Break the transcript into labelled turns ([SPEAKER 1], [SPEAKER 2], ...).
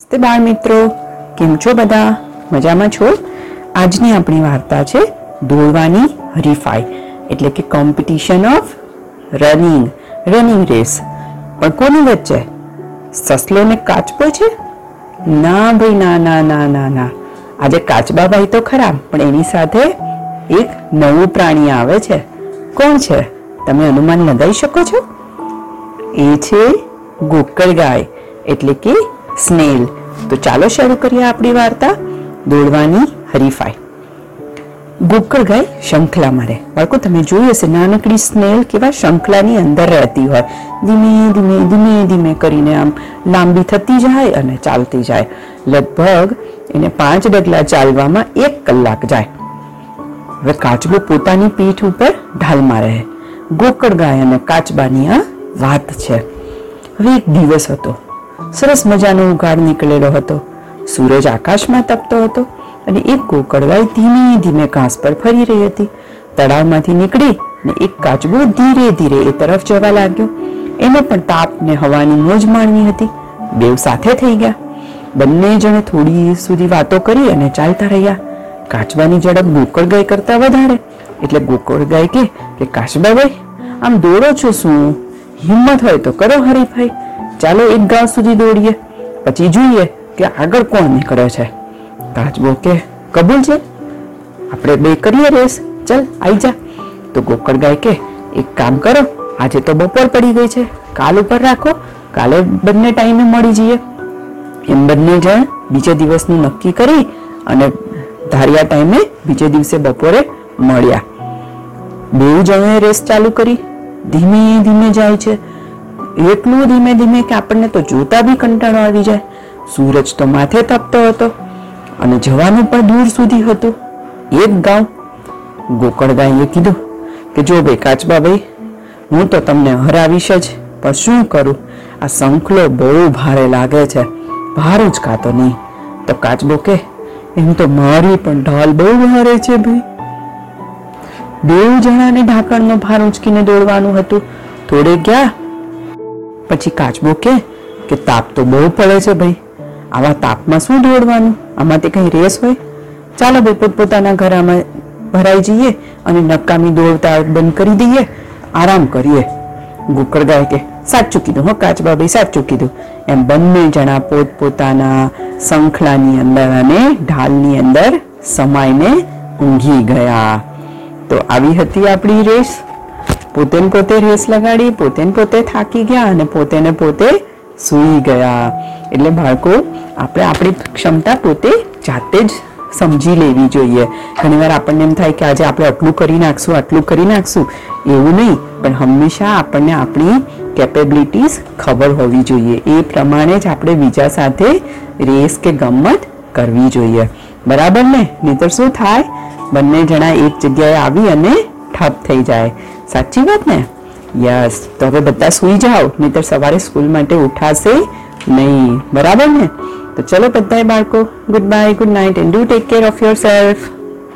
[SPEAKER 1] નમસ્તે બાળ મિત્રો. કેમ છો બધા? મજામાં છો? આજની આપણી વાર્તા છે દોડવાની હરીફાઈ, એટલે કે competition of running running race પણ કોની વચ્ચે? સસલો ને કાચબો છે? ના ભાઈ, ના ના ના ના ના. આજે કાચબાભાઈ તો ખરા પણ એની સાથે એક નવું પ્રાણી આવે છે. કોણ છે? તમે અનુમાન લગાવી શકો છો? એ છે ગોકળ ગાય એટલે કે સ્નેલ. તો ચાલો શરૂ કરીએ આપણી વાર્તા. દોડવાની હરીફાઈ. ગોકળ ગાય શંખલા મારે બાળકો, તમે જોયું હશે, નાનકડી સ્નેલ કેવા શંખલાની અંદર રહેતી હોય. ધીમે ધીમે ધીમે ધીમે કરીને આમ લાંબી થતી જાય અને ચાલતી જાય. લગભગ એને પાંચ ડગલા ચાલવામાં એક કલાક જાય. હવે કાચબો પોતાની પીઠ ઉપર ઢાલમાં રહે. ગોકળ ગાય અને કાચબાની આ વાત છે. હવે એક દિવસ હતો. સરસ મજાનો ઉઘાડ નીકળેલો હતો. સૂરજ આકાશમાં તપતો હતો અને એક કોકડવાઈ ધીમે ધીમે ઘાસ પર ફરી રહી હતી. તળાવમાંથી નીકળી ને એક કાચબો ધીરે ધીરે એ તરફ જવા લાગ્યો. એને પણ તાપ ને હવાની મોજ માણવી હતી. બેવ સાથે થઈ ગયા. બંને જણે થોડી સુધી વાતો કરી અને ચાલતા રહ્યા. કાચબાની ઝડપ ગોકળગાય કરતા વધારે. એટલે ગોકળગાય કે કે કાચબાભાઈ આમ દોડો છો શું? હિંમત હોય તો કરો હરીફાઈ. ચાલો એક ગાંઠ સુધી દોડીએ. પછી જોઈએ કે આગળ કોણ નીકળે છે. કાચબો કે, કબૂલ છે? આપણે બે કરીએ રેસ. ચાલ આવી જા. તો ગોકળ ગાય કે, એક કામ કરો, આજે તો બપોર પડી ગઈ છે. કાલ ઉપર રાખો, કાલે બંને ટાઈમે મળી જઈએ. એમ બંને જણ બીજે દિવસનું નક્કી કરી અને ધાર્યા ટાઈમે બીજે દિવસે બપોરે મળ્યા. બેઉ જણોએ રેસ ચાલુ કરી. ધીમે ધીમે જાય છે. એટલું ધીમે ધીમે કે આપણને તો જોતા બી કંટાળો આવી જાય. સૂરજ તો માથે તપતો હતો અને જવાનું પણ દૂર સુધી હતું. એક ગાંવ ગોકળગાઈએ કીધું કે જો બે કાચબાભાઈ હું તો તમને હરાવીશ જ, પણ શું કરું? આ સંખલો બહુ ભારે લાગે છે. ભારું જ કાતો નહીં. તો કાચબો કે, એમ તો મારી પણ ઢાલ બહુ ભારે છે ભાઈ. બે જણાને ઢાંકણનો ભાર ઉંચકીને દોડવાનું હતું. થોડે ગયા પછી કાચબો કે કે તાપ તો બહુ પડે છે ભાઈ. આવા તાપમાં શું દોડવાનું આમાં તે કંઈ રેસ હોય? ચાલો ભાઈ, પોતપોતાના ઘરમાં ભરાઈ જઈએ અને નકામી દોડતા બંધ કરી દઈએ. આરામ કરીએ. ગુકળગાય કે સાચું કીધું હો કાચબાભાઈ સાચું કીધું એમ બંને જણા પોતપોતાના શંખલાની અંદર અને ઢાલની અંદર સમાઈને ઊંઘી ગયા. તો આવી હતી આપણી રેસ. પોતે પોતે રેસ લગાડી પોતે પોતે થાકી ગયા અને પોતે ને પોતે સૂઈ ગયા. એટલે બાળકો, આપણે આપણી ક્ષમતા પોતે જાતે જ સમજી લેવી જોઈએ. ઘણીવાર આપણને એમ થાય કે આજે આપણે આટલું કરી નાખશું, આટલું કરી નાખશું. એવું નહીં, પણ હંમેશા આપણને આપણી કેપેબિલિટીઝ ખબર હોવી જોઈએ. એ પ્રમાણે જ આપણે બીજા સાથે રેસ કે ગમત કરવી જોઈએ. બરાબર ને? નહીતર શું થાય? બંને જણા એક જગ્યાએ આવી અને ઠપ થઈ જાય. સાચી વાત ને? યસ તો હવે બધા સૂઈ જાઓ, નહીતર સવારે સ્કૂલ માટે ઉઠાશે નહીં. બરાબર ને? તો ચલો બધાય બાળકો good bye good night and do take care of yourself